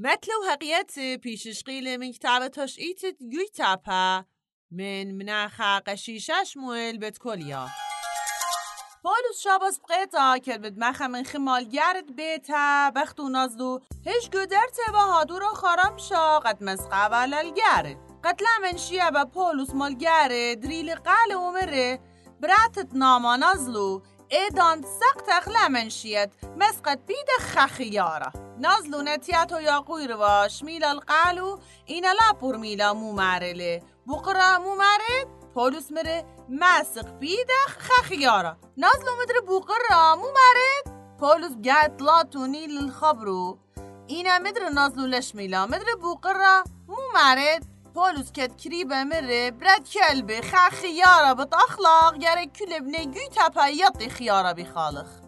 مثل هقيت بيشش قيل من كتابة تشقيت جويتابا من مناخا قشيشة شمويل بتكوليا پولوس شاباس بقیتا که بد مخم من خمال گرد بیتا. بختو نازدو هش گدر تبا هادو را خارم شا. قد مسقا ولل گرد قد لمن شیه با پولوس مال گرد دریل قال ومره براتت ناما نازلو. ایدان سقت لمن شیت مسقت بید خخیارا نازلو نتیاتو یا قویر واش. میلا القالو اینا لا پور میلا مو مارله بقرا مو پولوس مره. مسق بیدخ خخیارا نازلو مدر بقرا مو مارد پولوس قاعد طلعتوني للخبرو اینا مدر نازلو لشميلا مدر بقرا مو Polus ket kribe mirre bred kelbi xa xiyara bit axlaq gerek külebne gü tepe yat xiyara bi xalıq.